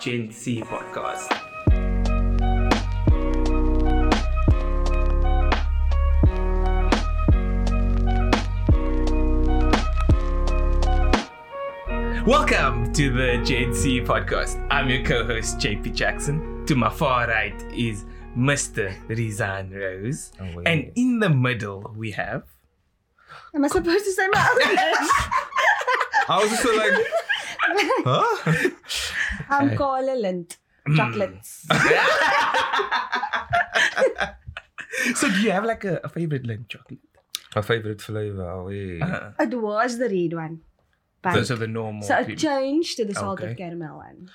Gen C podcast. Welcome to the Gen C podcast. I'm your co-host JP Jackson. To my far right is Mr. Rizan Rose, Oh, wait. and in the middle we have Am I supposed to say my own name? I was just so like, huh? I'm Carla Lint. Chocolates. so do you have like a, a favorite Lindt chocolate? My favorite flavor. Oh, yeah. Uh, It was the red one. But those are the normal. so it changed to the salted Okay. caramel one.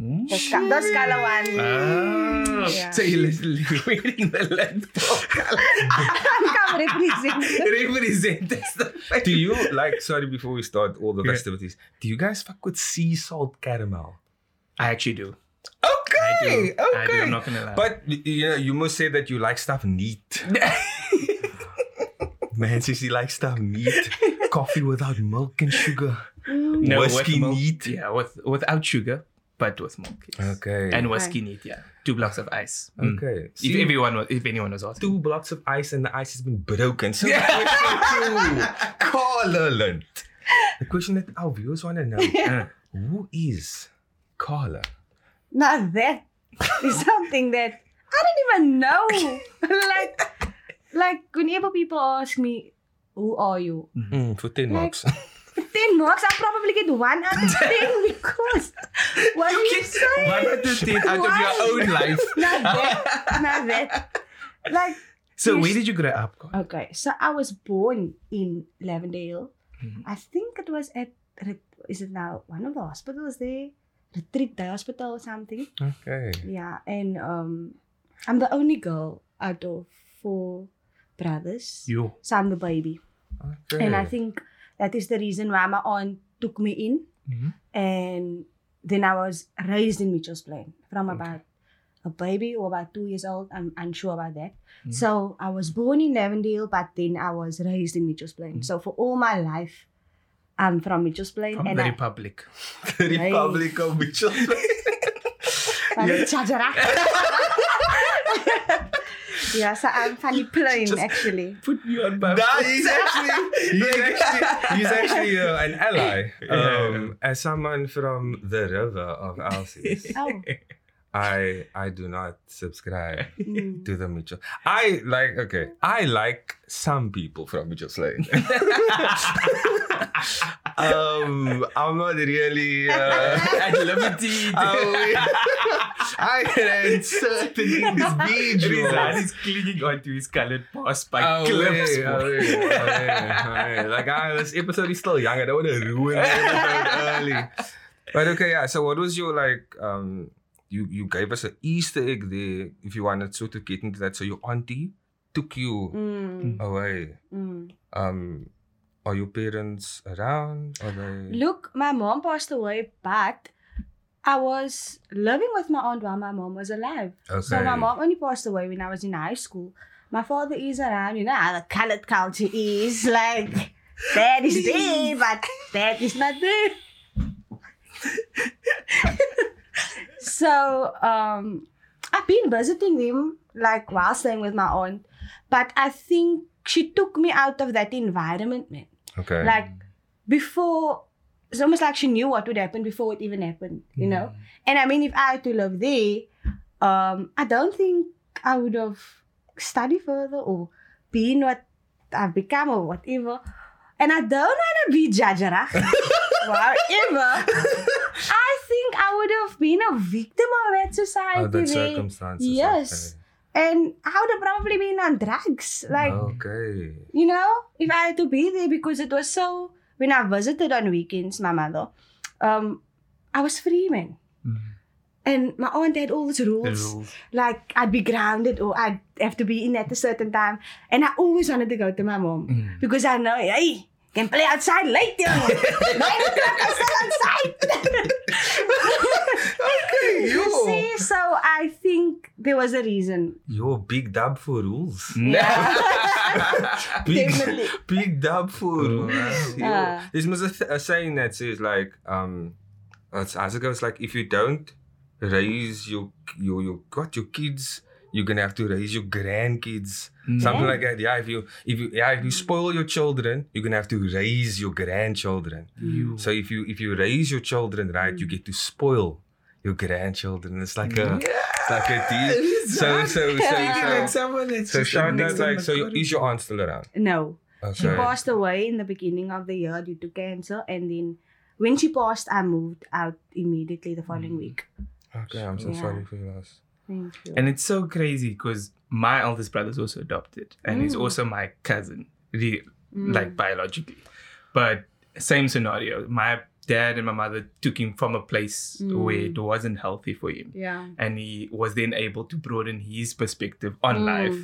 Mm. The, sca- the scala one. Ah, Yeah. So you're literally wearing the Lindt for color. I'm come represent. Represent the Do you like? Sorry, before we start all the Yeah. festivities, do you guys fuck with sea salt caramel? I actually do. Okay, I do. okay. I do. I'm not gonna lie. But you know, you must say that you like stuff neat. Man says he likes stuff neat. Coffee without milk and sugar. no, whiskey milk- neat. Yeah, with without sugar, but with milk. yes. Okay. And whiskey neat. Yeah, two blocks of ice. Mm. okay. If See, everyone, was, if anyone was asking. two blocks of ice and the ice has been broken. So yeah. Carla Lund. The question that our viewers want to know: Uh, Who is Carla? Now that is something that I don't even know. like, like whenever people ask me, "Who are you?" Mm, for ten Like- marks. Ten marks, I probably get one out of ten because what you you get say? one out of ten out of your own life. Not that. Not that. Like, So where did you grow up? Okay, so I was born in Lavendale. Mhm. I think it was at, is it now one of the hospitals there? Retreat Day Hospital or something. Okay. Yeah, and um, I'm the only girl out of four brothers. You. So I'm the baby. Okay. And I think that is the reason why my aunt took me in. Mhm. And then I was raised in Mitchell's Plain from Okay. about a baby or about two years old. I'm unsure about that. Mhm. So I was born in Lavendale, but then I was raised in Mitchell's Plain. Mhm. So for all my life, I'm from Mitchell's Plain. From and the I, Republic. the Republic of Mitchell. from Chajara. yeah, so I'm funny plain Just- actually. Put me on my. Nah, he's actually he's actually he's actually uh, an ally. Um, as someone from the river of Alsace, Oh. I I do not subscribe Mm. to the Mitchell. I like okay. I like some people from Mitchell's Lane. um, I'm not really. Uh, At liberty. I, I am certain individuals. Rizan is clinging onto his colored pass by Oh, clips. wait, oh, wait. Like, ah, this episode is still young. I don't want to ruin episode early. But okay, yeah. So, what was your like? Um, you you gave us an Easter egg there. If you wanted sort of get into that, so your auntie took you Mm. away. Mm. Um, are your parents around? Are they? Look, my mom passed away, but I was living with my aunt while my mom was alive. Okay. So my mom only passed away when I was in high school. My father is around, you know how the colored culture is. Like, dad is there, but dad is not there. so, um, I've been visiting him, like, while staying with my aunt. But I think she took me out of that environment, man. Okay. Like, before, it's almost like she knew what would happen before it even happened, you know? And I mean, if I had to live there, um, I don't think I would have studied further or been what I've become or whatever. And I don't want to be Jajara. However, I think I would have been a victim of that society. Other circumstances. Yes. And I would have probably been on drugs. Like, okay. you know, if I had to be there because it was so. When I visited on weekends, my mother, um, I was free, man. Mhm. And my aunt had all these rules. rules. Like I'd be grounded or I'd have to be in at a certain time. And I always wanted to go to my mom Mm. because I know, hey, can play outside later. Nine o'clock, I'm still outside. Okay, you see, so I think there was a reason. You're big dub for rules. Yeah. big, Definitely. big dub for rules. Yo. Ah. There's a, th- a saying that says like, um, as it goes like, if you don't raise your your your what your kids. You're gonna have to raise your grandkids. Something like that. Yeah, if you if you yeah, if you spoil your children, you're gonna have to raise your grandchildren. You. So if you if you raise your children right, you get to spoil your grandchildren. It's like a it's like a deal. So so so like so, someone that's so shout out like so corridor. is your aunt still around? No. Oh, she passed away in the beginning of the year due to cancer, and then when she passed, I moved out immediately the following mm. week. Okay, I'm so Yeah. sorry for your loss. Thank you. And it's so crazy because my eldest brother is also adopted and he's Mm. also my cousin, re- Mm. like biologically. But same scenario. My dad and my mother took him from a place Mm. where it wasn't healthy for him. yeah. And he was then able to broaden his perspective on Mm. life.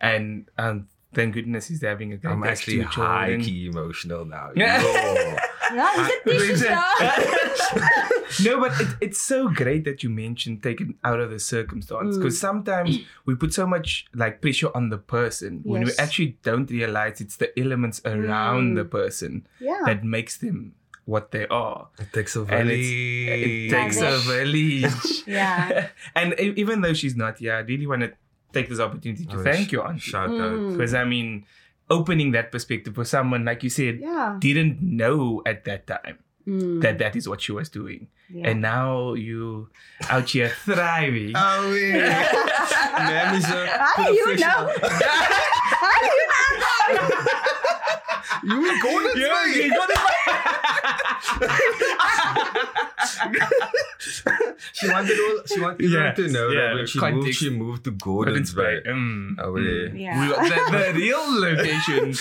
And um, thank goodness he's having a great time. I'm actually two children. high key emotional now. Yeah. Yo. Yeah, is it this stuff? no, but it, it's so great that you mentioned taken out of the circumstance Mm. because sometimes we put so much like pressure on the person when we actually don't realize it's the elements around Mm. the person Yeah. that makes them what they are. It takes a village. It takes a Village. village. Yeah. and e- even though she's not here, I really want to take this opportunity to Oh, thank you, Auntie. Shout out. Mm. Because I mean, opening that perspective for someone, like you said, Yeah. didn't know at that time Mm. that that is what she was doing. yeah. And now you out here thriving. Oh yeah. Ma'am is a How do you know? How do you know? You were going to Yeah, say. you got she wanted all. She wanted Yeah, to know yeah, that when she moved, she moved to Gordon's Gordon's Bay. Bay. Mm. Oh yeah. Yeah. We, the, the real location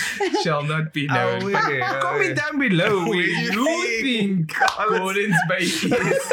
shall not be known. Oh, but yeah. comment down below where Where you, you think Gordon's Bay is.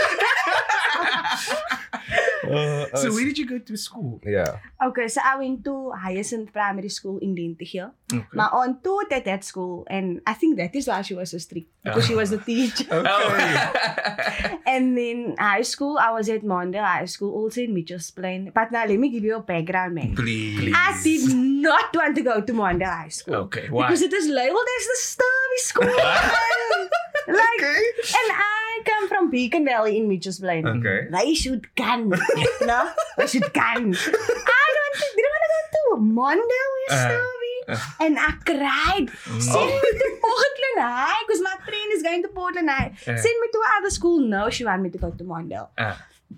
Uh, so uh, where did you go to school? Yeah. Okay, so I went to Hyacinth Primary School in Lentegeur. Okay. My aunt taught at that school, and I think that is why she was so strict because she was the teacher. Oh. And then high school, I was at Mondale High School, also in Mitchell's Plain. But now let me give you a background, man. Please. I did not want to go to Mondale High School. okay, why? Because it is labeled as the sturvy school. man. like, Okay. and I come from Beacon Valley in Mitchell's Plain. Okay. They should gun. no? They should gun. I don't think, didn't want to go to Mondale with Uh, Sturvy. uh. and I cried. Send me to Portland High because my friend is going to Portland High. Uh. Send me to another school. No, she wanted me to go to Mondale.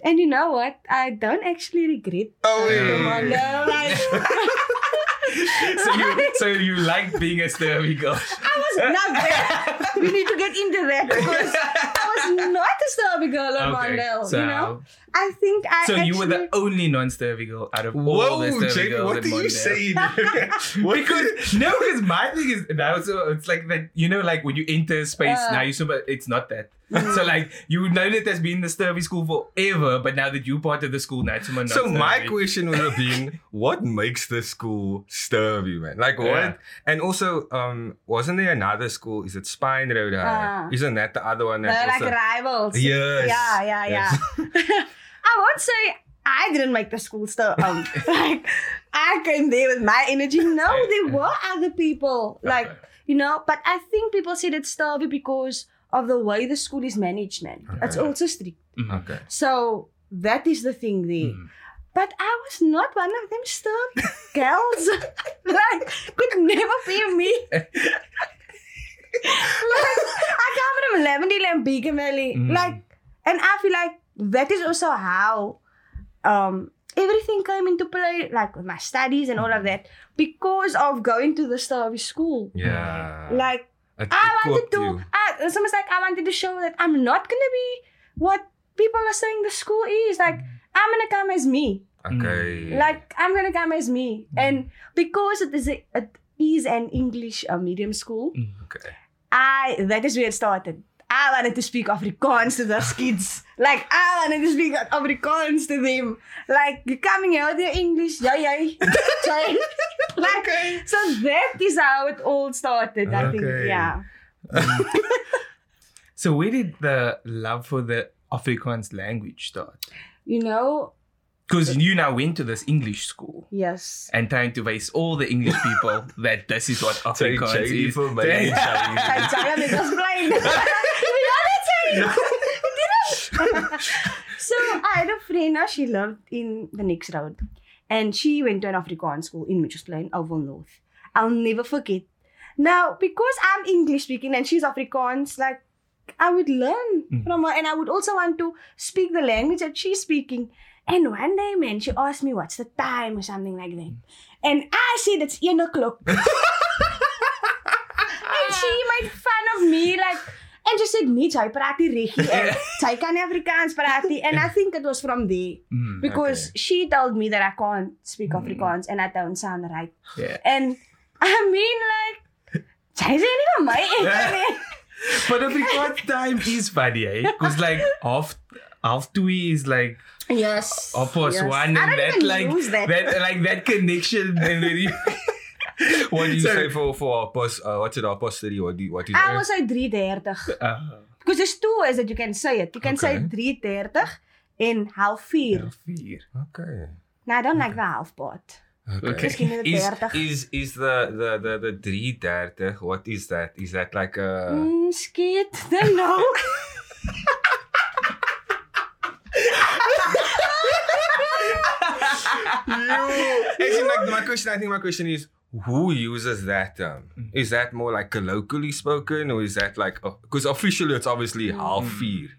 And you know what? I don't actually regret Oh going to yeah. Mondale. Like, so you so you like being a sturvy girl. I was not there. we need to get into that because I was not a Sturvy girl at Mondale. so you know? I think I so you were the only non-sturvy girl out of all the Whoa, sturvy Jamie, girls what at do you Mondale. say? because no, because my thing is that so it's like that you know like when you enter space Uh. now you so but it's not that. So like you know that there's been the sturvy school forever, but now that you're part of the school now it's someone not So my question would have been, what makes the school sturvy, man? Like what? Yeah. And also, um, wasn't there another school? Is it Spine Road High? Ah. Isn't that the other one? They're That like rivals. Yes. Yeah, yeah, yeah. I won't say I didn't make the school stuff. Um, like I came there with my energy. No, there were other people. Like Okay. you know, but I think people said it's sturvy because of the way the school is managed, man. It's also strict. Mhm. Okay. So that is the thing there. Mm. But I was not one of them sturvy girls. like, could never be me. like, I come from Lavendale and Beacon Valley. Mm. Like, and I feel like that is also how um everything came into play, like with my studies and all of that, because of going to the sturvy school. Yeah. Like, It I wanted to. I, it's almost like I wanted to show that I'm not gonna be what people are saying the school is. Like, I'm gonna come as me. Okay. Like, I'm gonna come as me. And because it is, a, it is an English uh, medium school, Okay. I that is where it started. I wanted to speak Afrikaans to those kids. Like, I wanted to speak Afrikaans to them. Like, you're coming out there English, yeah, yeah. Like, so that is how it all started, I think. Okay. Yeah. So where did the love for the Afrikaans language start? You know, Because you now went to this English school yes. and trying to face all the English people that this is what Say Afrikaans Jamie is. for me. I try to just blind. You know that saying? so I had a Lena, she lived in the next road. And she went to an Afrikaans school in Mitchells Plain, Oval North. I'll never forget. Now, because I'm English speaking and she's Afrikaans, like I would learn Mm. from her and I would also want to speak the language that she's speaking. And one day, man, she asked me what's the time or something like that. And I said it's 1 o'clock. and she made fun of me, like, and she said, me, praat nie reggie en sy kan nie Afrikaans praat. And I think it was from there. Mm, Because she told me that I can't speak Mm. Afrikaans and I don't sound right. yeah. And I mean, like, sy sê nie van my eet nie. But Afrikaans time is funny, eh? Because like half half two is like Yes. opposite yes. one, and that like that. that like that connection, and then you, What do you So- say for for post? Uh, what's it? Posterity? What do you, what is I was say 330. uh, Because there's two ways that you can say it. You can say Okay. 330 en half 4. fear. Okay. Now I don't like the half part. Okay. Net Is is is the the the the drie dertig? What is that? Is that like a? Mm, skiet. Don't know. Actually, like my question, I think my question is, who uses that term? Is that more like colloquially spoken, or is that like because officially it's obviously half vier?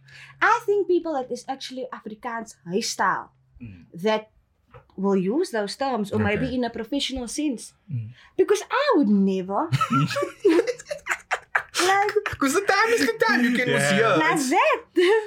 I think people that is actually Afrikaans huisstyle Mm. that will use those terms or maybe in a professional sense. Mm. Because I would never. like, Because the time is the time. You can Yeah. hear. like It's- that.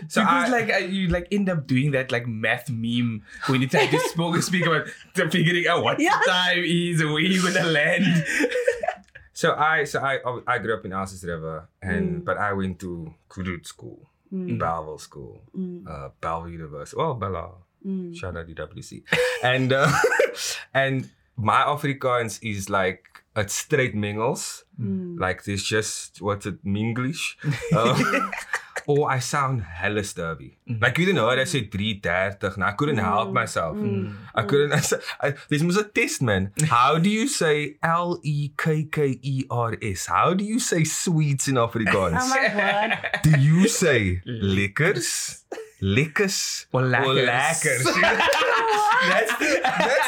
So because I, like uh, you like end up doing that like math meme when you try to spoke, speak about the figuring out what Yes. time is and where you gonna land. so I so I I grew up in Elsies River, and Mm. but I went to Kudut School, Mm, Bellville School, mm, uh, Bellville University. Well, Bella. mm. Shout out UWC. and uh, and my Afrikaans is like it's straight mingles. Mm. Like there's just what's it Minglish. Um, or I sound hella sturby. Mm. Like you know, I said 330 and I couldn't help Mm, myself. mm. I couldn't. I, I, this was a test, man. How do you say L E K K E R S? How do you say sweets in Oh Afrikaans? my word. do you say liquors, lickers, Or or lekkers. lackers? that's the that's.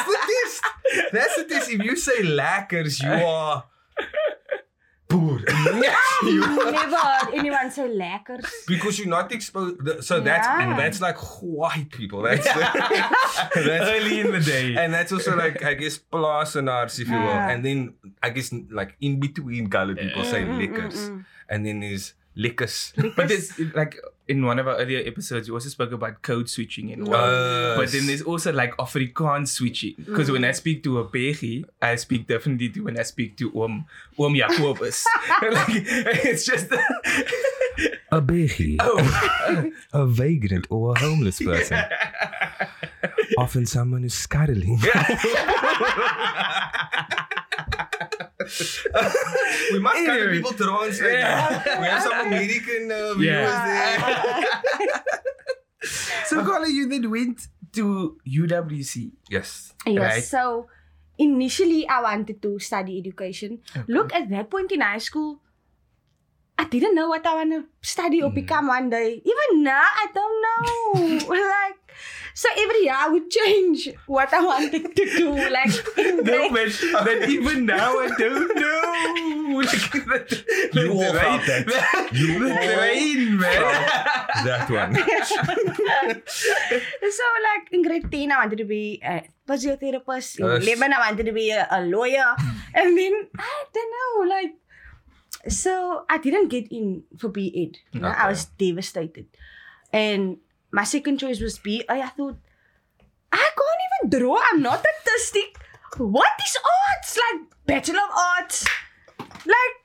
That's the thing. If you say lackers, you are poor. You are- Never heard anyone say lekkers. because you're not exposed. So that's Yeah. that's like white people. That's that's Early in the day. and that's also like I guess plaasenaars, if you will. Yeah. And then I guess like in between colored people say Mm, mm, liquors, mm, mm. and then there's liquors. But there's like in one of our earlier episodes, we also spoke about code switching and all. Uh, But then there's also like Afrikaans switching. Because when I speak to a Pegi, I speak differently to when I speak to Oom, Oom Jacobus. like, it's just. a baby, oh. a vagrant, or a homeless person. Often someone who's scuttling. We must kind of Anyway. people translate. Yeah. We have some American uh, viewers Yeah. there. so, Carla, you then went to UWC. Yes. Yes. Right. So initially, I wanted to study education. Okay. Look, at that point in high school, I didn't know what I want to study or Mm. become one day. Even now, I don't know. like, so every year I would change what I wanted to do. Like, No, but, but even now I don't know. Like, the, the, You all train- felt that. The, You the all train, man. That one. so like in grade 10 I wanted to be a physiotherapist. In Yes. 11 I wanted to be a, a lawyer. Hmm. and then I don't know, like so I didn't get in for B Ed. You know, I was devastated. And my second choice was B. I thought, I can't even draw. I'm not artistic. What is arts? Like Bachelor of Arts. Like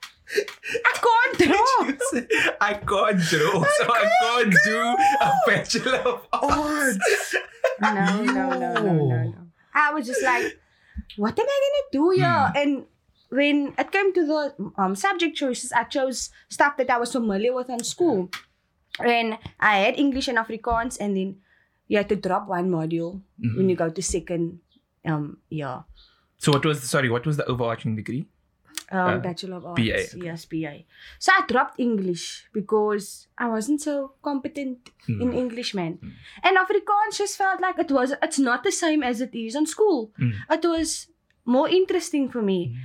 I can't draw. I can't draw, so I can't do a Bachelor of Arts. no, no, no, no, no, no. I was just like, what am I gonna do here? And when it came to the um, subject choices, I chose stuff that I was familiar with in school. And I had English and Afrikaans, and then you had to drop one module when you go to second um year. So what was the, sorry? What was the overarching degree? Um, Uh, Bachelor of Arts. BA, okay. Yes, BA. So I dropped English because I wasn't so competent in Mm. English, man. Mm. And Afrikaans just felt like it was. It's not the same as it is in school. Mm. It was more interesting for me. Mm.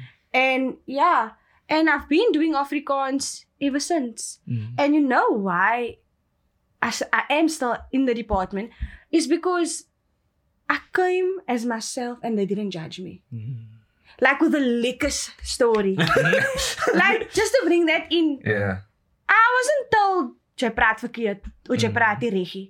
And yeah, and I've been doing Afrikaans ever since. Mm. And you know why i am still in the department is because I came as myself and they didn't judge me. Mm. Like with the lickers story. like just to bring that in. Yeah. I wasn't told jy praat verkeerd of jy Mm. praat nie reggie.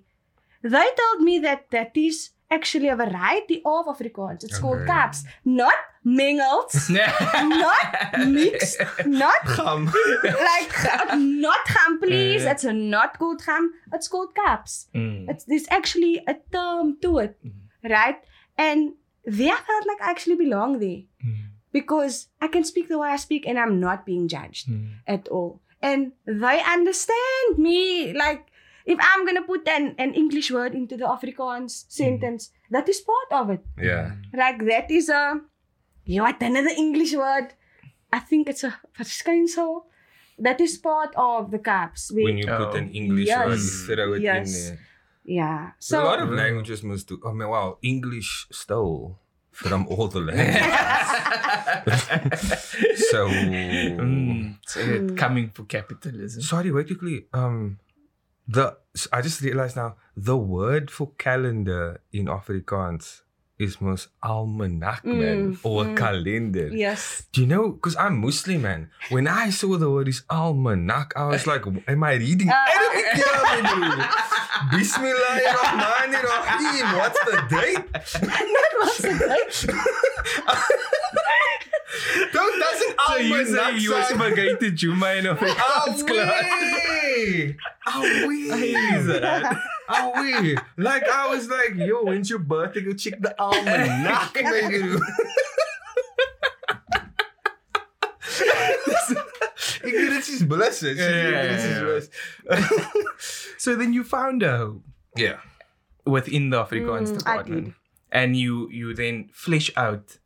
They told me that that is actually a variety of Afrikaans. It's called Okay. Kaaps, not mingles, not mixed, not Gam. like not gam please. Yeah. It's not called gam. It's called Kaaps. Mm. It's there's actually a term to it, Mm. right? And there I felt like I actually belong there Mm. because I can speak the way I speak and I'm not being judged Mm. at all. And they understand me. Like if I'm gonna put an, an English word into the Afrikaans sentence, that is part of it. Yeah. Like that is a you what another English word. I think it's a verskynsel. That is part of the Kaaps. We, When you put Oh. an English word, you Yes. throw it in Yes. there. yeah. So, So a lot of languages must do. I mean, wow, English stole from all the languages. so, Mm. So Mm. coming for capitalism. sorry, wait quickly. Um, the I just realized now the word for calendar in Afrikaans is mos almanac, man, Mm, or mm. calendar. yes. Do you know? Because I'm Muslim, man. When I saw the word is almanac, I was like, "Am I reading Uh, Arabic here? Bismillahirrahmanirrahim. What's the date? that was the date. Don't doesn't So you say almanac you were sound- spaghetti Juma in Afrikaans class? Away! Away! Is that? Away! Like I was like, yo, when's your birthday? Go check the almanac, my dude. Ik weet het is blissen. Ja, ja, ja, ja. So then you found out Yeah. within the Afrikaans Mm, I department, did. and you you then flesh out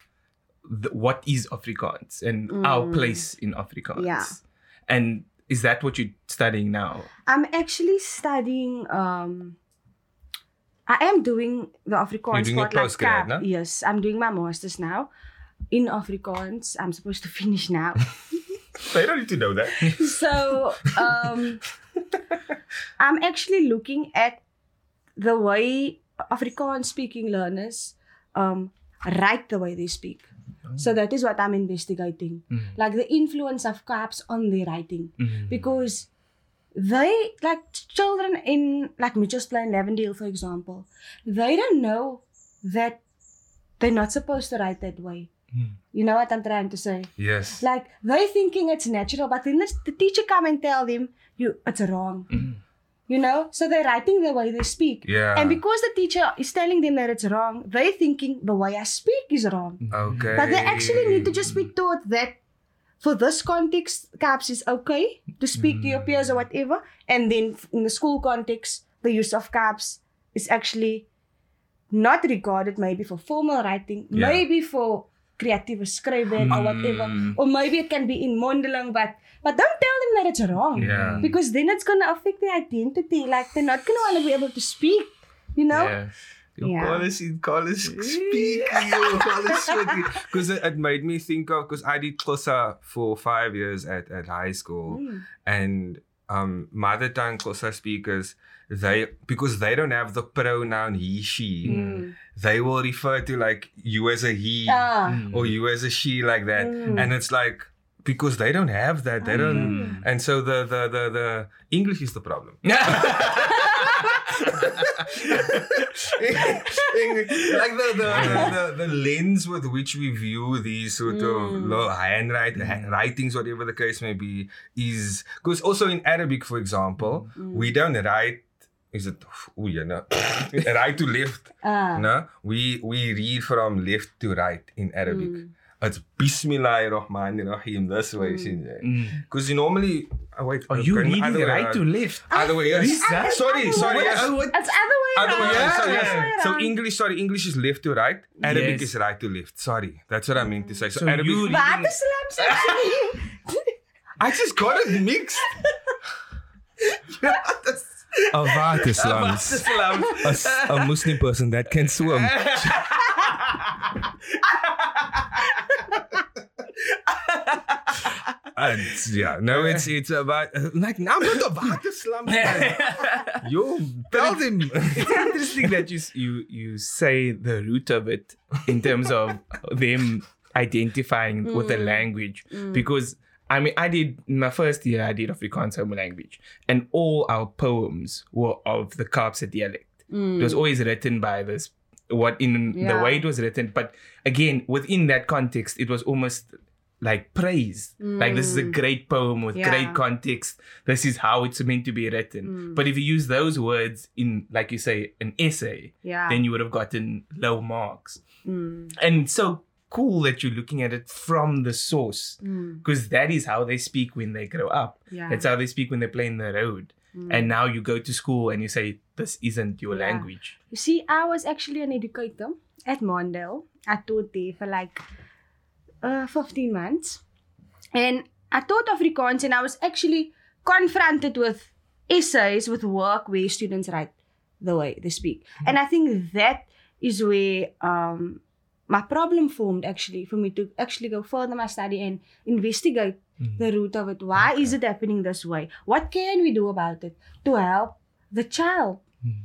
the, what is Afrikaans and our Mm. place in Afrikaans. Yeah. And is that what you're studying now? I'm actually studying. Um, I am doing the Afrikaans doing your part like postgrad, cap. no? Yes, I'm doing my masters now in Afrikaans. I'm supposed to finish now. They don't need to know that. so um, I'm actually looking at the way Afrikaans speaking learners um, write the way they speak. So that is what I'm investigating. Mm. Like the influence of Kaaps on their writing. Mm. because they like children in like Mitchell's Plain, Lavendale, for example, they don't know that they're not supposed to write that way. Mm. You know what I'm trying to say? Yes. Like they're thinking it's natural, but then the teacher come and tell them you it's wrong. Mm. You know, so they're writing the way they speak. Yeah. And because the teacher is telling them that it's wrong, they're thinking the way I speak is wrong. Okay. But they actually need to just be taught that for this context, Kaaps is okay to speak to your peers or whatever. And then in the school context, the use of Kaaps is actually not regarded maybe for formal writing, Yeah. maybe for creative scribing or whatever. Mm. Or maybe it can be in mondeling, but but don't tell them that it's wrong. Yeah. Because then it's gonna affect their identity. Like they're not gonna wanna be able to speak. You know? Yeah. Your Yeah. college, college speak, your college speaking. Because it, it made me think of, because I did Xhosa for five years at, at high school. Mm. And um, mother tongue Xhosa speakers, they, because they don't have the pronoun he, she, Mm. they will refer to like you as a he Ah. Mm. or you as a she like that. Mm. And it's like, because they don't have that, they don't. Mm. And so the, the, the, the English is the problem. like the the, the, the the lens with which we view these sort of Mm. low handwrite hand- writings, whatever the case may be, is because also in Arabic, for example, Mm. we don't write. Is it? Oh, yeah, no. right to left. Ah. No, we we read from left to right in Arabic. Mm. It's Bismillahirrahmanirrahim this way, sien jy? Mm. Because you normally oh, wait. Are you going reading other right around. to left? Other way, yes. Lisa? Sorry, sorry, What- yes. what- It's other way Other way around. around. So, Other yes. way so. English, sorry, English is left to right. Arabic Yes. is right to left. Sorry, that's what I meant to say. So, So Arabic. you- Water slams actually. I just got it mixed. A water slums. Islam. a Muslim person that can swim. Uh, yeah, no, it's it's about like now I'm not a water slum. Yo, tell them. it's interesting that you s- you you say the root of it in terms of them identifying with the language because I mean I did my first year I did Afrikaans home language and all our poems were of the Kaapse dialect. It was always written by this what in the way it was written, but again within that context it was almost like praise. Like this is a great poem with Yeah. great context. This is how it's meant to be written. But if you use those words in, like you say, an essay, Yeah. then you would have gotten low marks. Mm. And it's so cool that you're looking at it from the source Mm. because that is how they speak when they grow up. Yeah. That's how they speak when they play in the road. And now you go to school and you say, this isn't your Yeah. language. You see, I was actually an educator at Mondale. I taught there for like uh, 15 months. And I taught Afrikaans and I was actually confronted with essays, with work where students write the way they speak. And I think that is where um, my problem formed actually for me to actually go further my study and investigate the root of it. Why is it happening this way? What can we do about it to help the child?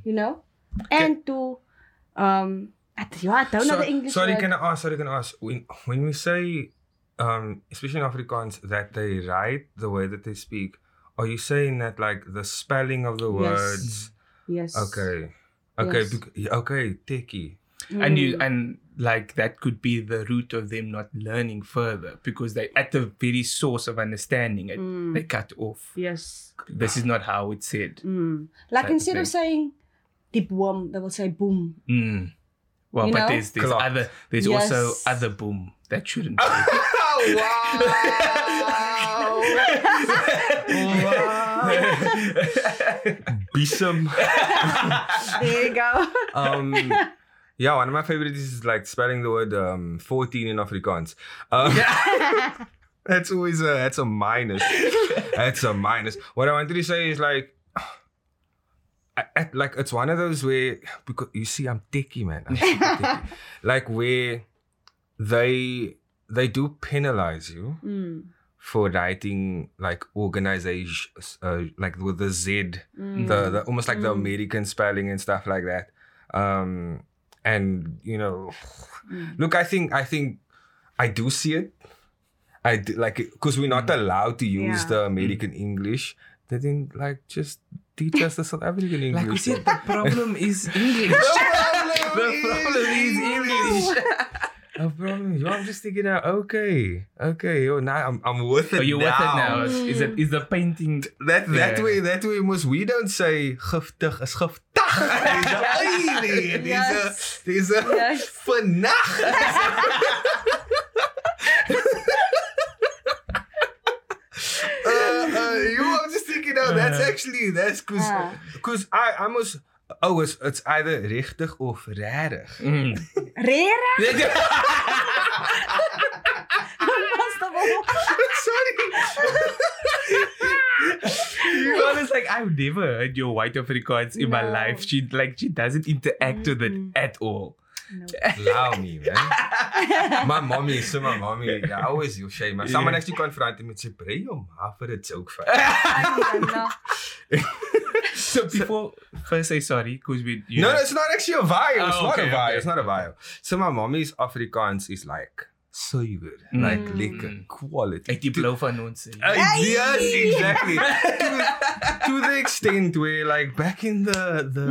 You know? And to um I, I don't know So- the English sorry, word. can I ask? Sorry, can I ask? When when we say, um, especially in Afrikaans, that they write the way that they speak, are you saying that like the spelling of the Yes. words? Yes. Okay, okay, Yes. bec- yeah, okay, techie. and you Mm. and like that could be the root of them not learning further because they at the very source of understanding it Mm. they cut off Yes. this is not how it's said Mm. Like instead of saying deep boom, they will say boom. Well You but know? there's there's Clock. other there's Yes. also other boom that shouldn't be Oh Bisum. There you go. Um, yeah, one of my favorites is like spelling the word um, 14 in Afrikaans. Um, that's always a that's a minus. That's a minus. What I wanted to say is like, I, I- like it's one of those where because you see I'm techie man, I'm like where they they do penalize you Mm. for writing like organization uh, like with the Z Mm. the, the almost like the Mm. American spelling and stuff like that. Um, and you know, Mm. look, I think I think I do see it. I do, like because we're not allowed to use Yeah. the American English. They didn't like just teach us the South African English. like we said the problem is english the problem is english No problem. Yo, I'm just thinking now. Okay, okay. Yo, now I'm I'm with it. are you with it now now. is, is it is the painting That that Yeah. way that way mos we don't say giftig is giftig. There's a oily. There's a Yes. there's Yes. vanag. Uh, uh, you know, I'm just thinking now that's actually that's cause Ah. cause I I must oh it's it's either richtig of rarig. mm. Rera? First of all. Sorry. Well, it's like I've never heard your white Afrikaans in my life. She like she doesn't interact with it at all. No. Allow me, man. My mommy, so my mommy, yeah, I always you shame. Man. Someone Yeah. actually confronted me and said, "Bring your mouth for a joke, fam." no. so before first say sorry because we you no, know, no, it's not actually a. It's Oh, not okay, a bio. okay. It's not a bio. So my mommy's Afrikaans is like suiwer, Mm. like lekker, quality. Ek die blou van ons. sê. Uh, yes, exactly. to, to the extent where, like, back in the the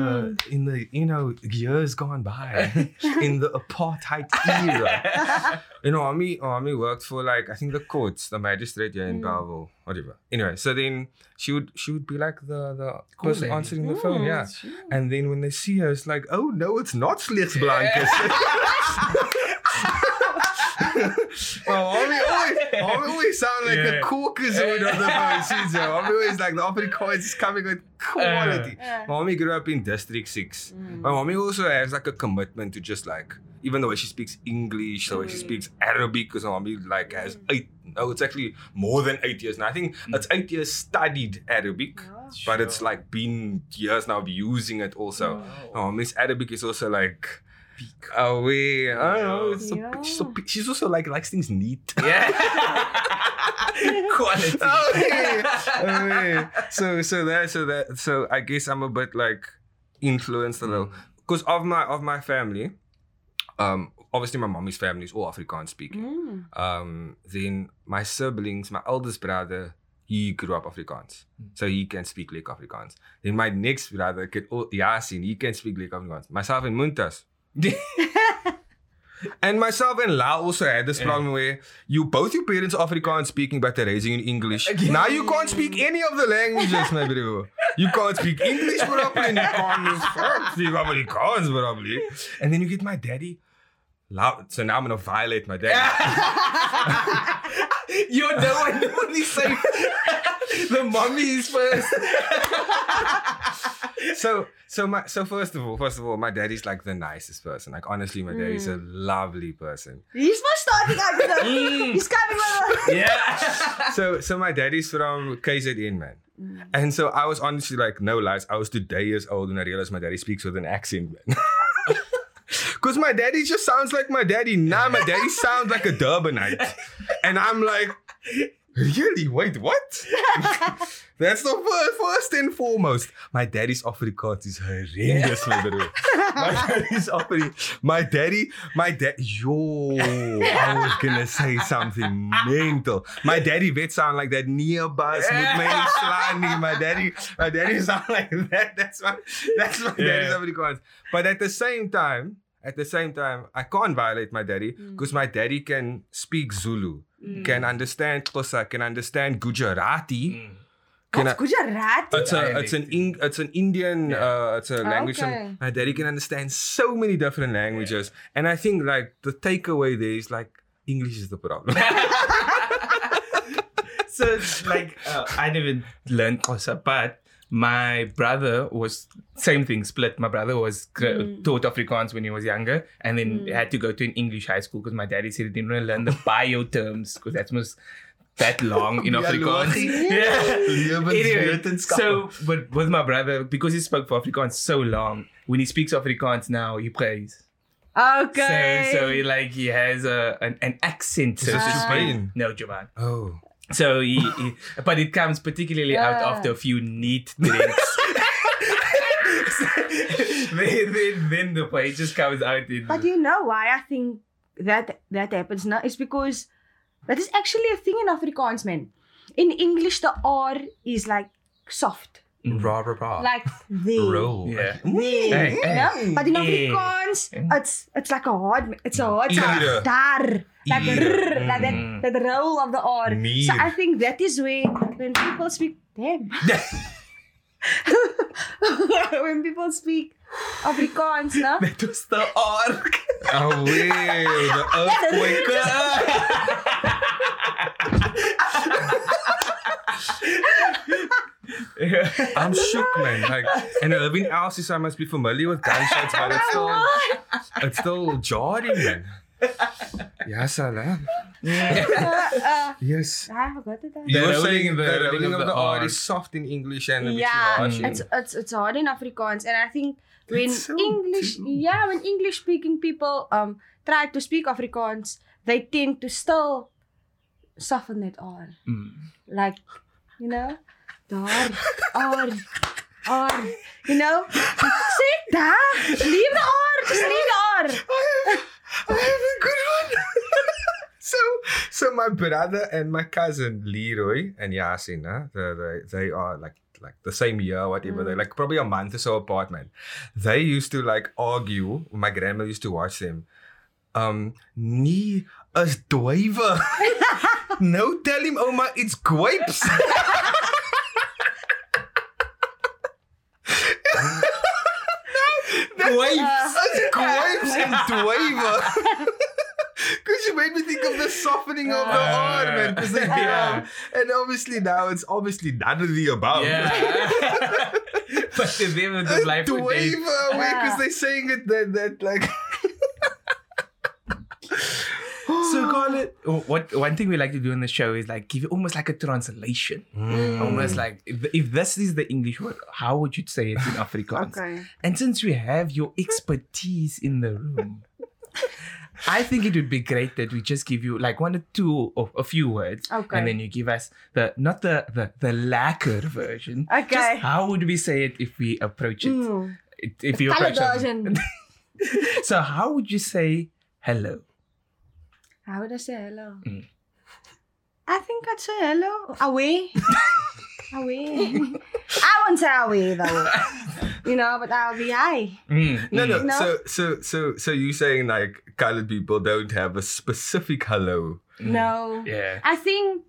in the you know years gone by, in the apartheid era, you know, Ami Ami worked for like I think the courts, the magistrate here in Mm. Bellville, whatever. Anyway, so then she would she would be like the the Cool person lady. answering the phone, Mm. yeah. And then when they see her, it's like, oh no, it's not Slegs Blankes. Well, mommy always, mommy always sound like Yeah. a caucasoid on the phone. She's uh, mommy always like the Afrikaans is coming with quality. Yeah. Mommy grew up in District 6. Mm. My mommy also has like a commitment to just like, even the way she speaks English, the way she mm. speaks Arabic, because my mommy like has mm. eight, no, it's actually more than eight years. now. I think it's eight years studied Arabic, Oh. but it's like been years now of using it also. Oh, Miss Arabic is also like, oh, we, I don't know, it's so, Yeah. she's, so, she's also like, likes things neat. Yeah. Quality. oh, yeah. Yeah. So so that so that so I guess I'm a bit like influenced a little because of my of my family. Um, obviously my mommy's family is all Afrikaans speaking. Mm. Um, then my siblings, my eldest brother, he grew up Afrikaans, so he can speak like Afrikaans. Then my next brother, can, oh, Yasin, he can speak like Afrikaans. Myself and Muntas. And myself and La also had this problem where you both your parents are Afrikaans speaking, but they're raising in English. Now you can't speak any of the languages, my bro. You can't speak English properly, and you can't speak Afrikaans properly. And then you get my daddy. La- so now I'm gonna violate my daddy. You're the one who only say the mommy is first. so so my so first of all, first of all, my daddy's like the nicest person. Like honestly, my daddy's a lovely person. He's for starting out with the. Mm. He's coming with a. Yeah. so so my daddy's from KZN, man. And so I was honestly like, no lies, I was today years old when I realized my daddy speaks with an accent, man. Cause my daddy just sounds like my daddy. Nah, my daddy sounds like a Durbanite. And I'm like, really? Wait, what? That's the first, first and foremost. My daddy's Afrikaans is horrendous, my bro. My daddy's Afrikaans. My daddy, my dad. Yo, I was gonna say something mental. My daddy vet sound like that nearbus with my slani. My daddy, my daddy sound like that. That's my, that's my daddy's Afrikaans. But at the same time, at the same time, I can't violate my daddy mm. because my daddy can speak Zulu, can understand Xhosa, can understand Gujarati. Can What's I- Gujarati? it's a it's an Eng, it's an Indian uh, it's a language. Okay. and My daddy can understand so many different languages, and I think like the takeaway there is like English is the problem. so it's like uh, I never learned Xhosa, but my brother was same thing split. My brother was gr- hmm. taught Afrikaans when he was younger, and then hmm. had to go to an English high school because my daddy said he didn't want to learn the bio terms because that was that long in Afrikaans. yeah. Anyway, so but with my brother because he spoke for Afrikaans so long, when he speaks Afrikaans now, he prays. Okay. So, so he like he has a an, an accent. So this to speak. Japan? No, Japan. oh, So he, he but it comes particularly out after a few neat drinks. then, then, then the page just comes out in. But you know why I think that that happens now? It's because that is actually a thing in Afrikaans, man. In English, the R is like soft, Mm. rah rah rah. like there. roll. yeah. There, mm. mm. Hey, you hey. know? But in Hey. Afrikaans, it's it's like a hard, it's a hard Ear. sound. Dar, like Ear. rrr, like Mm. that, that roll of the R. So I think that is where when people speak, damn. when people speak Afrikaans, no? That was the arc. Oh wait, the earthquake. I'm shook, man. Like, and living else I must be familiar with gunshots, but it's still, it's still jarring, man. Yes, salam. uh, Yes. I forgot it. The You were saying of the- the rolling rolling of of the the R R. is soft in English and a bit Yeah, harsh. it's it's it's hard in Afrikaans, and I think when so English, true. yeah, when English speaking people um try to speak Afrikaans, they tend to still soften it R, Mm. like you know, daar, R, R, you know, sit daar, leave the R, just leave the R. I have a good one. so, so my brother and my cousin Leroy and Yasin, huh? they, they, they are like like the same year, whatever. They're like probably a month or so apart, man. They used to like argue. My grandma used to watch them. Um, nee, is dwywe. no, tell him, Oma, it's grapes. Waves. As grapes en dwywe. Because you made me think of the softening of the arm, man. Because they Yeah. Um, and obviously now it's obviously none of the above. Yeah. but to them it was like to what they- because Yeah. they're saying it that that like. So call it. What one thing we like to do in the show is like give you almost like a translation, Mm. almost like if, if this is the English word, how would you say it in Afrikaans? Okay. And since we have your expertise in the room, I think it would be great that we just give you like one or two or a few words, Okay. and then you give us the not the the the lacquer version. Okay. Just how would we say it if we approach it? Mm. If you approach it. version. So how would you say hello? How would I say hello? Mm. I think I'd say hello. Away. away. I won't say away though. you know, but that would be I. Mm, No, no. No. So, so, so, so you saying like colored people don't have a specific hello? Mm. No. Yeah. I think,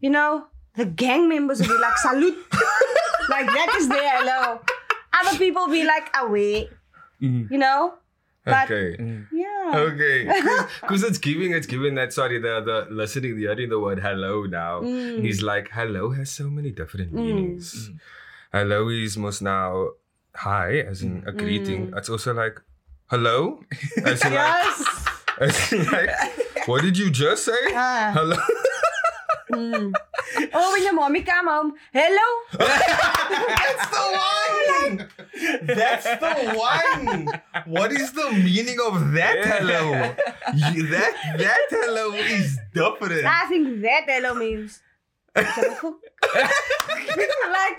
you know, the gang members will be like salute. like that is their hello. Other people be like away. Mm. You know? But Okay. Mm. Okay, because it's giving, it's giving that. Sorry, the the listening, the hearing the word hello now Mm. is like hello has so many different Mm. meanings. Hello is most now hi as in a greeting. Mm. It's also like hello, as in like, Yes. as in like what did you just say? Ah. Hello. Oh, when your mommy come home, hello. That's the one. That's the one. What is the meaning of that hello? You- That that hello is different. I think that hello means. like,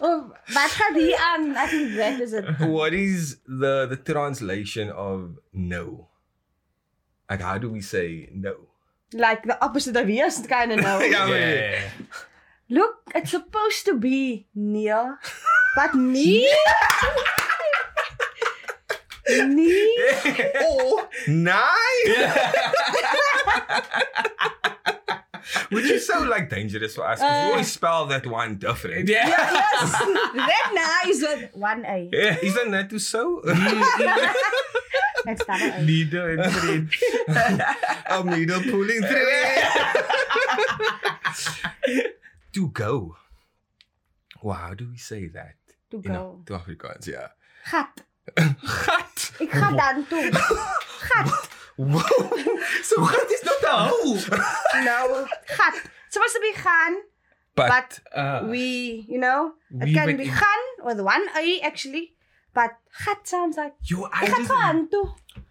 oh, wat gaat hier aan? I think that is it. What is the the translation of no? Like how do we say no? Like the opposite of yes, kind of know. Yeah, maar- Yeah. Look, it's supposed to be near, but nee. nee. Oh, nice. Which is so like dangerous for us because we Uh. always spell that one different. Yeah. Yes, that nah is with one A. Yeah, Isn't that too so? Needle and thread. A needle pulling through. to go. Wow, how do we say that? To know, go. to Afrikaans, yeah. Gat. Gat. Ik ga dan toe. Gat. Wow. so gat is not a hole. No. Gat. It's supposed to be gaan, But, but Uh, we, you know, it We can went be in- gaan with one A actually. But gat sounds like, yo, I ik ga just. gaan toe.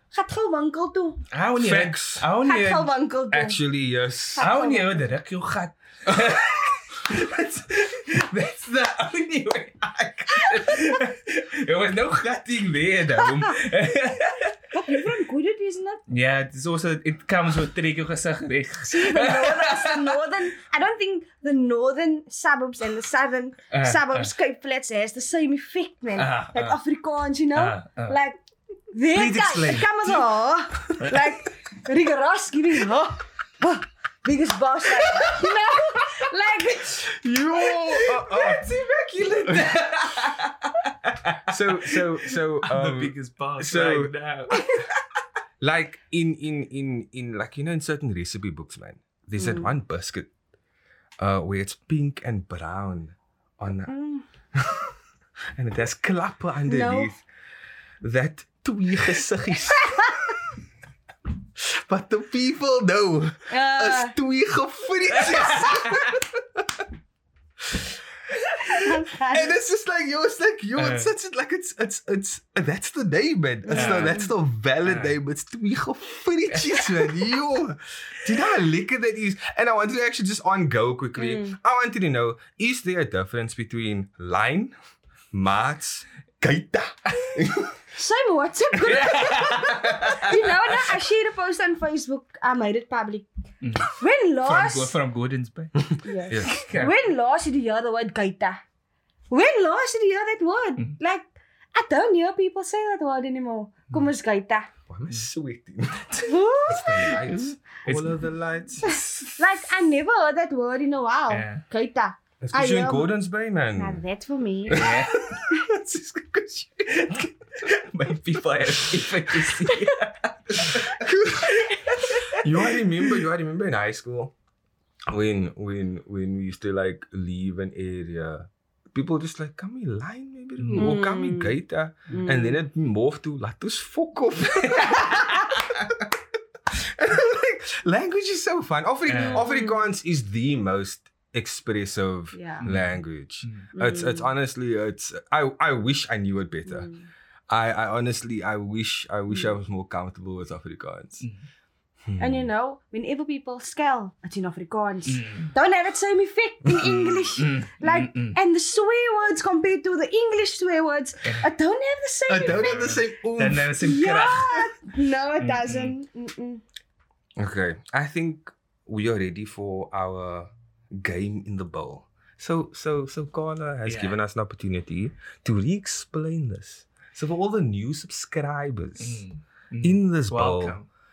Gat gou winkel toe. I only. Facts. I only Gat gou winkel toe. actually, yes. I only heard the rek your gat. That's, that's the only way I could. There was no gutting there, though. You're from Goodwood, isn't it? yeah, it's also it comes with gesig reg. See, the northern, the northern, I don't think the northern suburbs and the southern Uh, suburbs, Cape Flats has the same effect, man. Uh, like uh. Afrikaans, you know? Uh, uh. Like, there it comes a, like, rigorous giving, huh? huh, biggest boss, like, you know? Like, You. Uh, uh. That's immaculate. So, so, so. I'm Um, the biggest boss so- right now. like in in in in like you know in certain recipe books man there's that Mm. one biscuit uh where it's pink and brown on mm, and it has klappe underneath that twee gesiggies but the people know? Uh, is twee gefrietjies and it's just like yo it's like yo it's Uh. such like it's it's it's that's the name man. It's the, Uh. that's the valid Uh. name. It's twee gefrietjies man. Yo. Do you know how lekker that is and I want to actually just on go quickly. Mm. I want you to know is there a difference between line maats kaita same WhatsApp group. you know, that I shared a post on Facebook, I made it public. Mm. When from, last, Go- from Gordon's Bay. yes. yeah When last did you hear the word gaita? When last did you hear that word? Mm. Like, I don't hear people say that word anymore. Kom eens gaita. why am I sweating it's the lights It's- all of the lights like, I never heard that word in a while. Yeah. Gaita. it's I because you're in Gordon's Bay man Now, that's for me. Yeah. it's just 'cause you- My people have effort to see. you I remember you I remember in high school when when when we used to like leave an area people just like come in line maybe Mm. or come in gate ah." Mm. and then it morphed to laat ons fuck off And like, language is so fun Afri- Yeah. Afrikaans is the most expressive Yeah. language Mm. it's it's honestly it's I I wish I knew it better Mm. I I honestly I wish I wish I Mm. was more comfortable with Afrikaans Mm. Hmm. And you know, whenever people skel, it's in Afrikaans. Mm. Don't have it same effect in English. Mm. Like, Mm, mm. and the swear words compared to the English swear words, Yeah. it don't have the same I don't effect. have the same oomph. Dan nou is 'n Yeah. No, it Mm-mm. doesn't. Mm-mm. Okay, I think we are ready for our game in the bowl. So, so, so Carla has Yeah. given us an opportunity to re-explain this. So, for all the new subscribers Mm. Mm. in this bowl,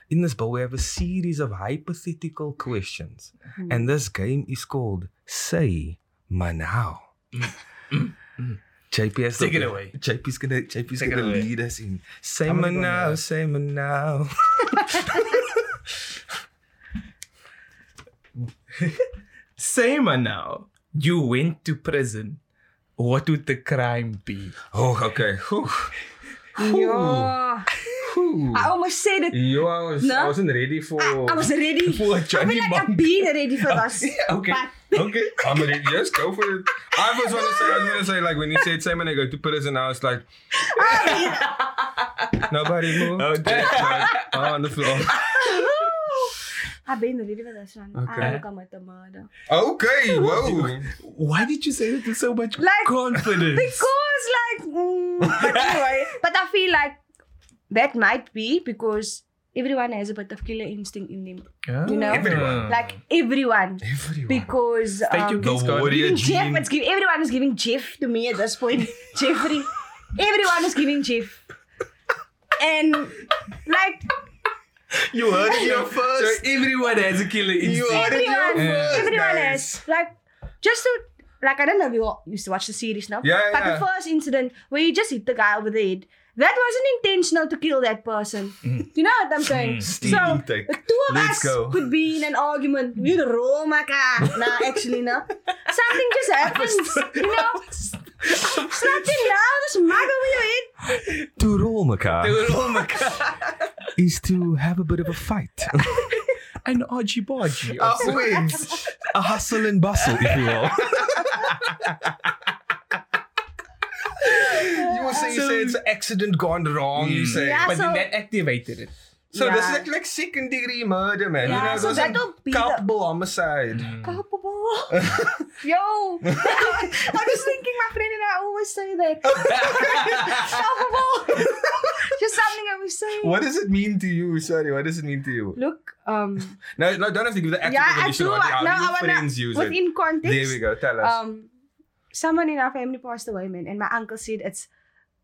in this bowl, we have a series of hypothetical questions, Mm. and this game is called Say Manau. Mm, mm. JP has Take the- it away. JP's gonna JP's Take gonna lead us in. Say I'm gonna now. say Manau. Say man now, you went to prison. What would the crime be? Oh, okay. Whew. Yeah. Whew. I almost said it. Yo, I was No? I wasn't ready for I, I was ready. For I Johnny feel like Monk. I've been ready for this. Okay. But Okay. I'm ready. Yes, go for it. I was gonna say I was gonna say like when you said Simon I go to prison, I was like nobody move. Oh, damn. Oh, on the floor. I've been ready for this one. Okay. I will come with the murder. Okay, whoa. Why did you say that with so much Like, confidence? Because, like, mm, but anyway, but I feel like that might be because everyone has a bit of killer instinct in them. you know? Everyone. Like, everyone. Everyone. Because State your um, case, The Scott. warrior giving Jeff, gene. it's give, everyone is giving Jeff to me at this point. Jeffrey. Everyone is giving Jeff. And, like, You heard it here first. So first. everyone has a killer instinct. You heard it here everyone, first, everyone guys. has. Like, just to, like, I don't know if you all used to watch the series now. Yeah, yeah But yeah. the first incident where you just hit the guy over the head, that wasn't intentional to kill that person. Mm. Do you know what I'm saying? Mm. So, intake. the two of Let's us go. could be in an argument. You the roll my car. Nah, actually, no. Something just happens. you know? Something now, this mug over your head. To roll, They Maka, were all my God. is to have a bit of a fight. An argy bargy. Wait. a hustle and bustle, if you will. you will say, you say it's an accident gone wrong. You Mm. say, Yeah, but then that activated it. So this is like, like second degree murder, man. Yeah, you know, so those that'll be the- culpable homicide. Mm. Culpable. Yo. I was thinking my friend and I always say that. Culpable. Just something I was saying. What does it mean to you? Sorry, what does it mean to you? Look, um, No, no, don't have to give the actual yeah, I definition. do. of it. How No, your I wanna, friends use it. within context. There we go. Tell us. Um, someone in our family passed away, man, and my uncle said it's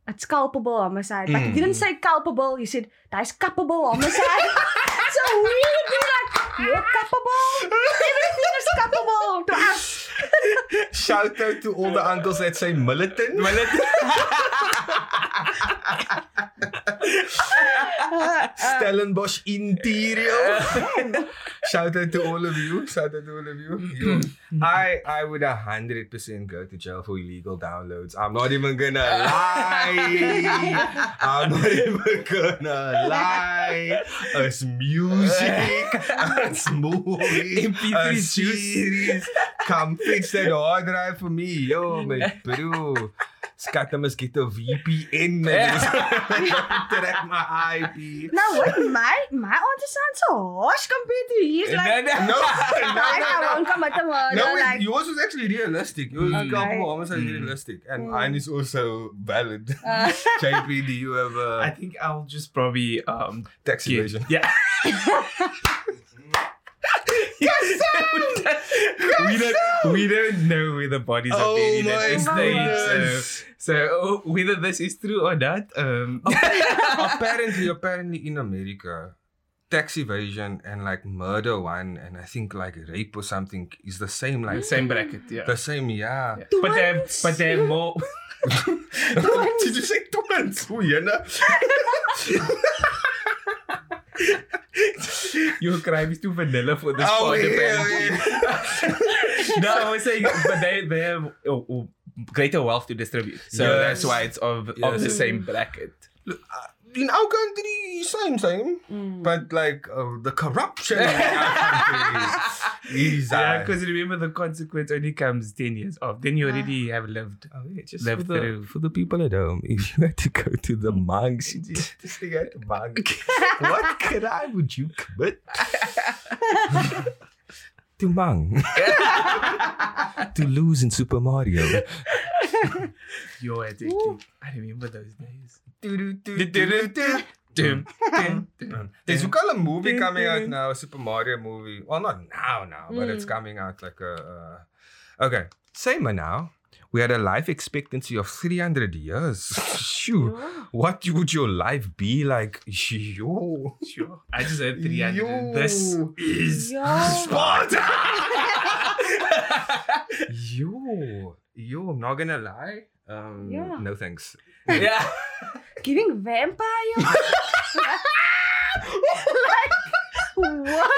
it's culpable homicide, but he Mm. didn't say culpable. He said that's culpable homicide. so we would be like, you're culpable. Everything is culpable to us. Shout out to all the uncles that say militant. Stellenbosch Interior. Shout out to all of you. Shout out to all of you. Yo, mm-hmm. I mm-hmm. I would a hundred percent go to jail for illegal downloads. I'm not even gonna lie. I'm not even gonna lie. It's music. It's movies. MP3 a juice. series. Come fix that hard drive for me. Yo, my bro. Skat must get a VPN. Man. Track my IP. Now, what my my answer sounds so harsh compared to his. Like, No, No, no, I no, won't come at the murder. No, it, yours was actually realistic. Yours was Okay. culpable homicide Mm. realistic. And Mm. mine is also valid. uh, JP, do you have I a think I'll just probably um tax give- evasion? Yeah. we don't we don't know where the bodies are Oh buried at my this stage. So, so oh, whether this is true or not, um apparently, apparently in America, tax evasion and like murder one, and I think like rape or something is the same. Like same bracket, yeah. the same, yeah. Yeah. But they have Twins. but they have more Did you say twins? Your crime is too vanilla for this Oh, part. yeah, no, I was saying, but they they have oh, oh, greater wealth to distribute, so Yes. that's why it's of of the same bracket. Look, uh, in our country, same, same. Mm. But like uh, the corruption in our country is Yeah, uh, because remember the consequence only comes ten years off. Then you already have lived. Oh, yeah, just Live for the, through. for the people at home, if you had to go to the monks, you just just think at the monk. what crime would you commit? to Mang. to lose in Super Mario. Yo, I, think, Ooh. I remember those days. There's a movie coming out now, a Super Mario movie. Well, not now, now, but it's Mm. coming out like a. Uh, okay, same now. We had a life expectancy of 300 years. Shoo. Yeah. What would your life be like? Yo. Sure. I just heard 300. Yo. This is Yo. Sparta! Yo. Yo, I'm not gonna lie. Um, Yeah. No thanks. yeah. Giving vampire? like, what?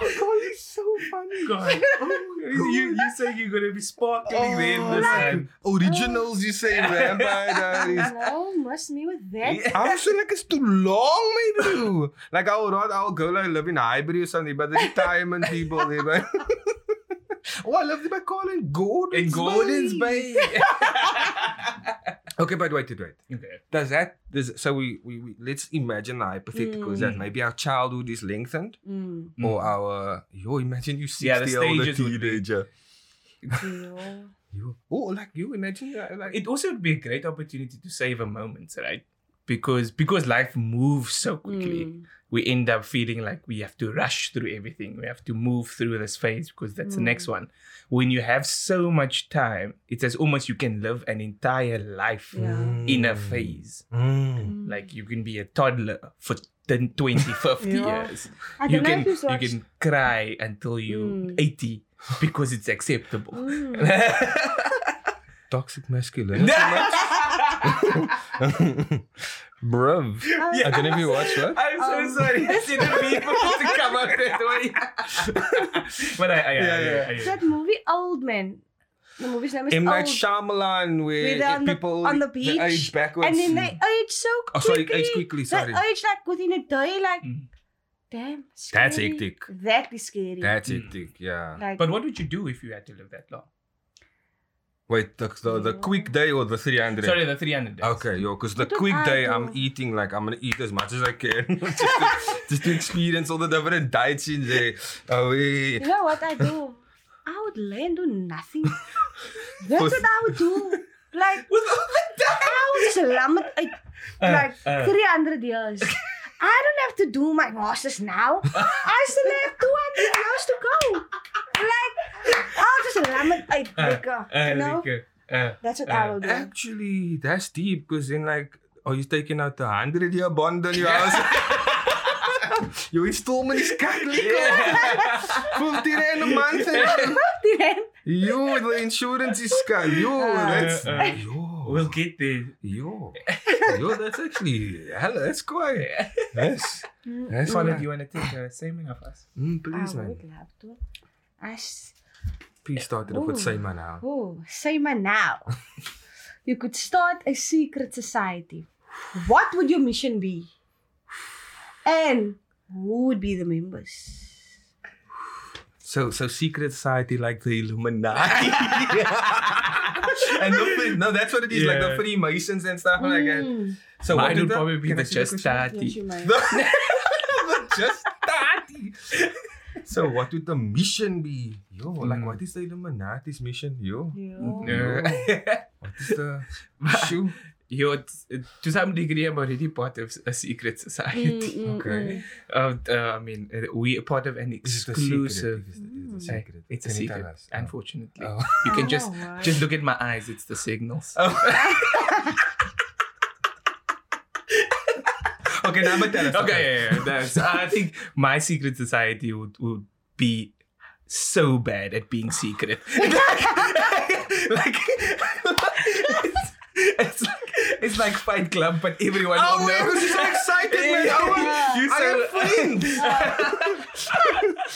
Oh, God, it's so funny. God. you, you say you're going to be sparkling there in the like, sun. originals, you say Vampire Diaries. No, miss me with that. I was like, it's too long, maybe. Like, I would rather I'll go like live in Highbury or something, but the retirement people there, but. Oh, I love them by calling Gordon's In Gordon's Bay. Okay, but wait, wait, wait. okay. Does that does so we, we, we let's imagine the hypotheticals that Mm. maybe our childhood is lengthened Mm. or our yo imagine you 60 Yeah, the older stages would be- teenager. Yeah. You, oh, like you imagine like It also would be a great opportunity to save a moment, right? Because because life moves so quickly. Mm. we end up feeling like we have to rush through everything. We have to move through this phase because that's the next one. When you have so much time, it's as almost you can live an entire life Yeah. in a phase. Mm. Like you can be a toddler for 10, 20, 50 Yeah. years. I You can if you've watched. can cry until you're Mm. 80 because it's acceptable. Mm. Toxic masculinity. Bruv. I don't know if you watched that. I'm so Um, sorry. I didn't mean for it to come out that way. but I, I, I, Yeah, yeah. I, I, that movie, Old Man. The movie's name is M. Night Old. Shyamalan, where With on the- people on the they beach, age backwards. and then they age so quickly. Oh, quickly. sorry, age quickly, sorry. They age like within a day, like, Mm. damn. That's scary. hectic. That is scary. That's Mm. hectic, yeah. like, But what would you do if you had to live that long? Wait, the, the, the quick day or the 300? Sorry, the 300 days. Okay, yo, because the quick I day, do? I'm eating like I'm gonna eat as much as I can, just, to, just to experience all the different diets in there. Oh, you know what I do? I would lay and do nothing. That's what I would do. Like, With all the I would slam it like, Uh, uh. 300 years. I don't have to do my masters now. I still have 200 years to go. Like, I'll just slam it like, Uh, like uh, Uh, you know? like, uh, uh, That's what uh, I will do. Actually, that's deep because in like, are you taking out the 100 year bond on your house? Your installment is Catholic. 50 rand a month. eh? Then, Yo, the insurance is cut. Yo, that's. Uh, uh, Yo. We'll get there. Yo. Yo, that's actually. Hell, that's quite. Yes. That's Follow, quite. do you want to take a same of us? Mm, I please, man. would love to. I s- Please start it off with Ooh. now. Oh, say my now. you could start a secret society. What would your mission be? And who would be the members? So, so secret society like the Illuminati. and the, free- no, that's what it is, like the Yeah. Freemasons and stuff like that. Mm. So Mine what would did probably be the see Just question? Party. Yes, you may. The, the just party. So what would the mission be? Yo, like Mm. what is the Illuminati's mission? Yo, Yeah. Uh, what is the shoe? Yo, it's- to some degree, I'm already part of a secret society. Mm, mm, Okay. Uh, uh, I mean, uh, we are part of an Is it a exclusive. secret? It- is it a Uh, secret? It's a secret, us? Oh. unfortunately. Oh. You can Oh, just wow. just look at my eyes. It's the signals. Oh. okay, now but tell us. Okay, yeah, yeah, that's, I think my secret society would, would be so bad at being secret. like, it's, it's like it's it's like Fight Club, but everyone Oh, will yeah, know. because you're so excited, man. Yeah. Oh, Yeah. You I so- have friends.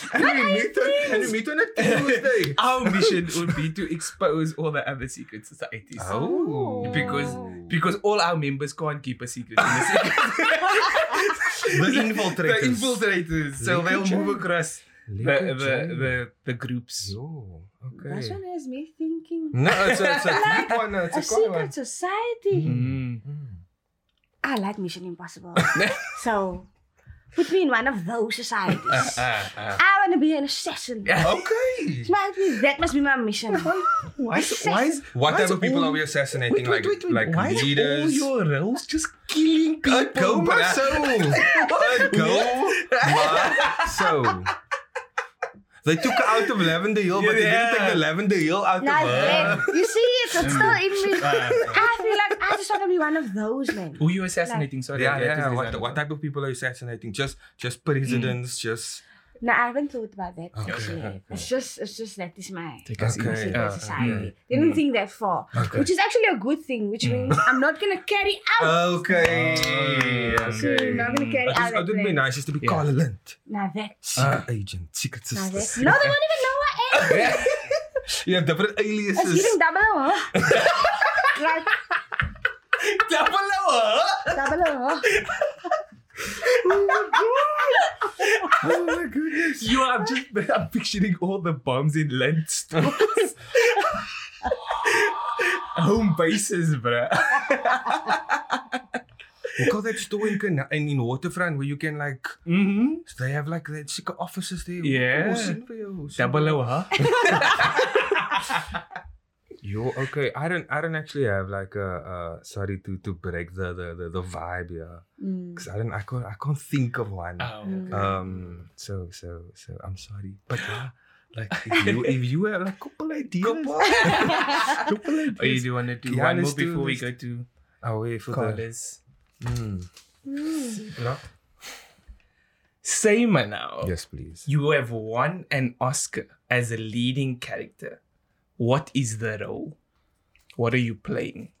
and we meet on and we meet on a Tuesday. Our mission would be to expose all the other secret societies. Oh. Because because all our members can't keep a secret in the secret. The infiltrators. The infiltrators. So Lekker they'll move across the, the, the, the groups. Yo, okay. That's what has me thinking. No, it's a, it's a deep one. no, It's A a quiet one. secret society. Mm. I like Mission Impossible. so, put me in one of those societies. Ah, ah. I want to be an assassin. Okay. Must be- that must be my mission. Why is, why is, What why type is of people all- are we assassinating? Wait, wait, like wait, wait. like why leaders? is all your roles just killing people? A go bruh? maar zo. A go maar zo. They took her out of Lavender Hill, but they didn't take the Lavender Hill out Now, of her. that- you see it, it's still in me. I feel like I just want to be one of those men. Who you assassinating? Sorry. Yeah, I yeah. What, what type of people are you assassinating? Just just mm. presidents, just No, I haven't thought about that. Okay, actually. okay. It's just, it's just that is my Take us Okay. easy. secret Ah, society. mm. Didn't think that far, Okay. which is actually a good thing. Which means I'm not gonna carry out. Okay. Oh. So you're not gonna carry It, out is, that it would be plan. nice just to be Yeah. Carla Lint. Now that, Secret agent, secret sister. No, they won't even know I am. You have different It's aliases. giving double O. huh? like Double O. double O. huh? oh my goodness. You are just I'm picturing all the bombs in land stores. Home bases, bruh. We call that store in, in, in Waterfront where you can like, Mm-hmm. they have like that secret offices there. Yeah. Oh, sien vir jou, sien Double O, huh? Yo, okay. I don't I don't actually have like a uh sorry to to break the the the, the vibe yeah. Mm. Cause I don't I can't I can't think of one. Oh, Mm. Um so so so I'm sorry. But yeah, like if you if you have like couple ideas. Couple, couple Oh, you do want to do Yeah, one more before we go to Oh wait for the callers? mm. Mm. no? Say ma now. Yes please. You have won an Oscar as a leading character. What is the role? What are you playing?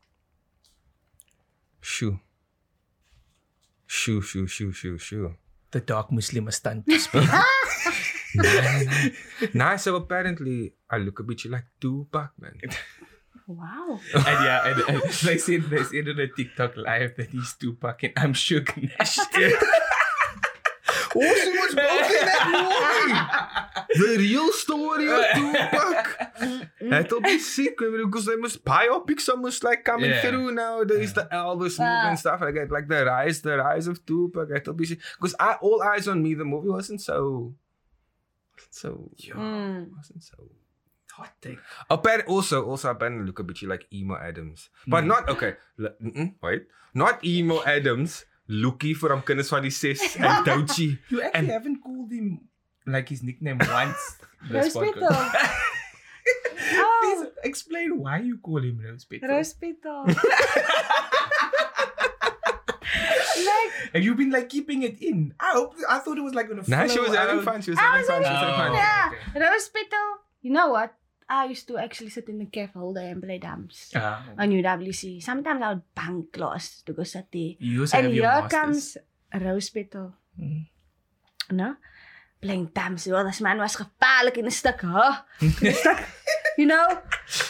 Shoo. Shoo shoo shoo shoo shoo. The dark Muslim stunt to speak. nah, so apparently I look a bit like Tupac man. Wow. and yeah, and, and they said they said on a TikTok live that he's Tupac and I'm shook Nash. Oh, so much both in that movie. The real story of Tupac. That'll be sick because they must biopics almost like coming Yeah. through nowadays. The Elvis movie Ah. and stuff like that, like the rise, the rise of Tupac. That'll be sick because I all eyes on me. The movie wasn't so, so Mm. wasn't so. Hot take. Apparently, also, also apparently look a bit like emo Adams, but Mm. not okay. l- wait, not emo Adams. Lookie from Kinders van die Ses en Douchi. You actually And- haven't called him like his nickname once. this Rose. Petal. Oh. Please explain why you call him Rose Petal. Rose Petal. like, Have you been like keeping it in? I hope, I thought it was like gonna. Nah, she flow was having fun. She was having fun. She was having having fun. fun. Oh, yeah, okay. Rose Petal. You know what? I used to actually sit in the holder and play drums Ah, on UWC. Sometimes I would bunk class to go sit there. you also And have your here masters. comes Rose Petal. Mm. No? Playing drums. Well, this man was gevaarlijk in een stuk, huh? In een stuk, you know?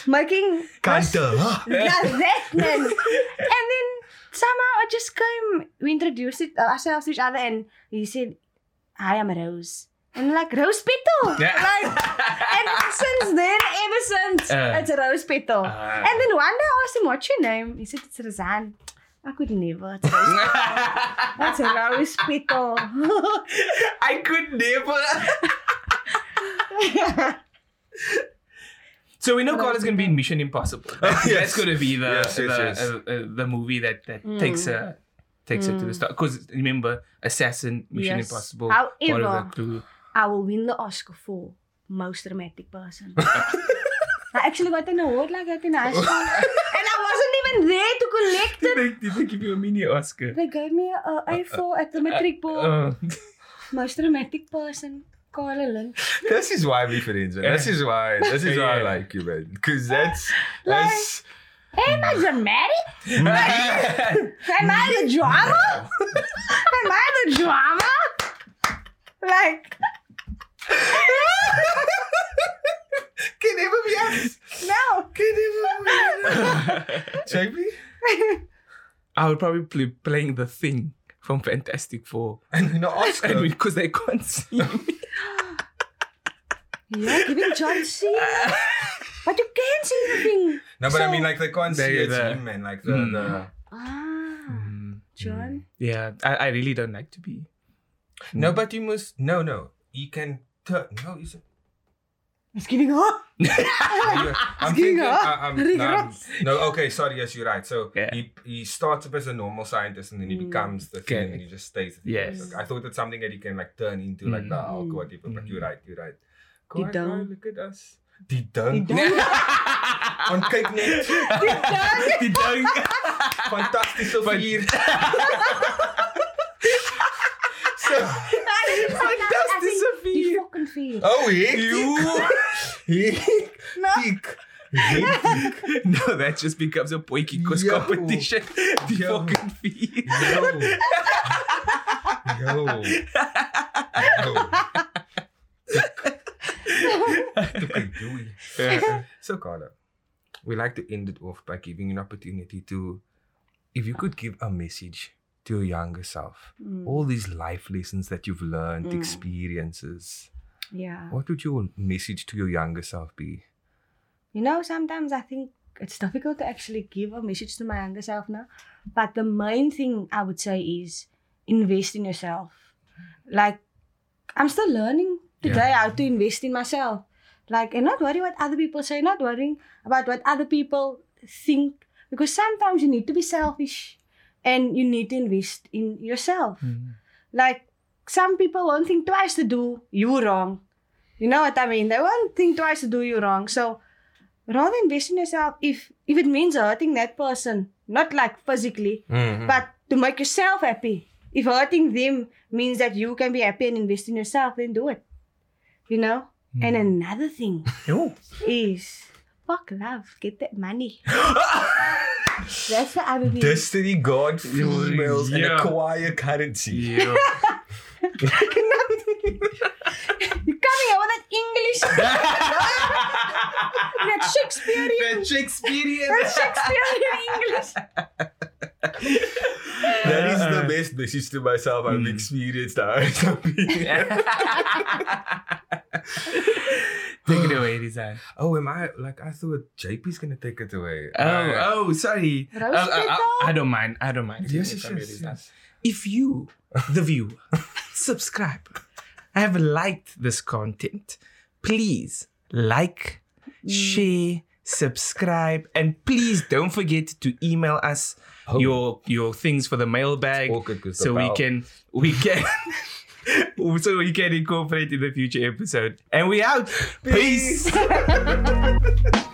Making... Kante, huh? Yeah, that man. and then somehow I just came, we introduced it, uh, ourselves to each other and he said, Hi, I'm Rose. And like, Rose Petal! Yeah. Like, and since then, ever since, Uh. it's Rose Petal. Ah. and then one day I asked him, what's your name? He said, it's Razan. I could never. It's Rose That's Rose Petal. I could never. So we know Rose Carla's gonna be in Mission Impossible. That's, Yes. that's gonna be the Yes, yes, the, yes. Uh, uh, the movie that that Mm. takes her takes her to the Mm. start. Because remember, Assassin, Mission Yes. Impossible, part of However, the clue. I will win the Oscar for most dramatic person. I actually got an award like that in high school. and I wasn't even there to collect Did it. they, did they give you a mini Oscar? They gave me a A4 uh, uh, at the matric uh, ball. Uh, most dramatic person, Carla Lint. This is why we friends, man. This is why. This is why I like you, man. Because that's that's Hey, am I dramatic? Am I the drama? am I the drama? Like, Can never be us. no. Can never be us. JP? I would probably be playing the thing from Fantastic Four. And you know, Oscar. And because they can't see me. You're giving John C. but you can't see the thing. no, but I mean, like, they can't see They- it's the- him and like the, Mm. the Ah, John. Yeah, I, I really don't like to be. No, but you must. No, no. He can turn. No, he's. It's giving up. I'm Giving thinking. up. Uh, um, no, I'm- Regrets. no, okay, sorry. Yes, you're right. So Yeah. he he starts up as a normal scientist and then he Mm. becomes the thing Okay. and he just stays. the thing. Yes. So I thought it's something that he can like turn into like the Mm. Hulk Mm. or whatever. But Mm. you're right. You're right. Go, Die Quite down. Look at us. Die down. Die down. On kyk net. Die down. Fantastische vier. so, Fantastische Die vier. oh, hek. You. Hek. No. Hek. Hek. No, that just becomes a poikikos Yo. competition. The Yo. fucking fee. Yo. Yo. Yo. so, Carla, we like to end it off by giving you an opportunity to, if you could give a message to your younger self, Mm. all these life lessons that you've learned, Mm. experiences, Yeah. what would your message to your younger self be? You know, sometimes I think it's difficult to actually give a message to my younger self now. But the main thing I would say is invest in yourself. Like, I'm still learning today how to invest in myself. Like, and not worry what other people say, not worrying about what other people think. Because sometimes you need to be selfish and you need to invest in yourself. Mm-hmm. Like, some people won't think twice to do you wrong. You know what I mean? They won't think twice to do you wrong. So, rather invest in yourself if if it means hurting that person, not like physically, Mm-hmm. but to make yourself happy. If hurting them means that you can be happy and invest in yourself, then do it. You know? And another thing Yo. is fuck love. Get that money. That's the other thing. Destiny God females and Yeah. acquire currency. Yo. you coming out with that English that Shakespearean That Shakespearean. that Shakespearean English. That is the best message to myself. I've Mm. experienced that. Take it away, Rizan. oh, am I like I thought JP's gonna take it away. Oh, I- oh, sorry. Uh, uh, it uh. I don't mind. I don't mind. Yes, yes, yes, yes. If you, the viewer, subscribe, have liked this content, please like, share, subscribe, and please don't forget to email us Oh. your your things for the mailbag Awkward 'cause the so we can we can so we can incorporate in the future episode. And we out. Peace.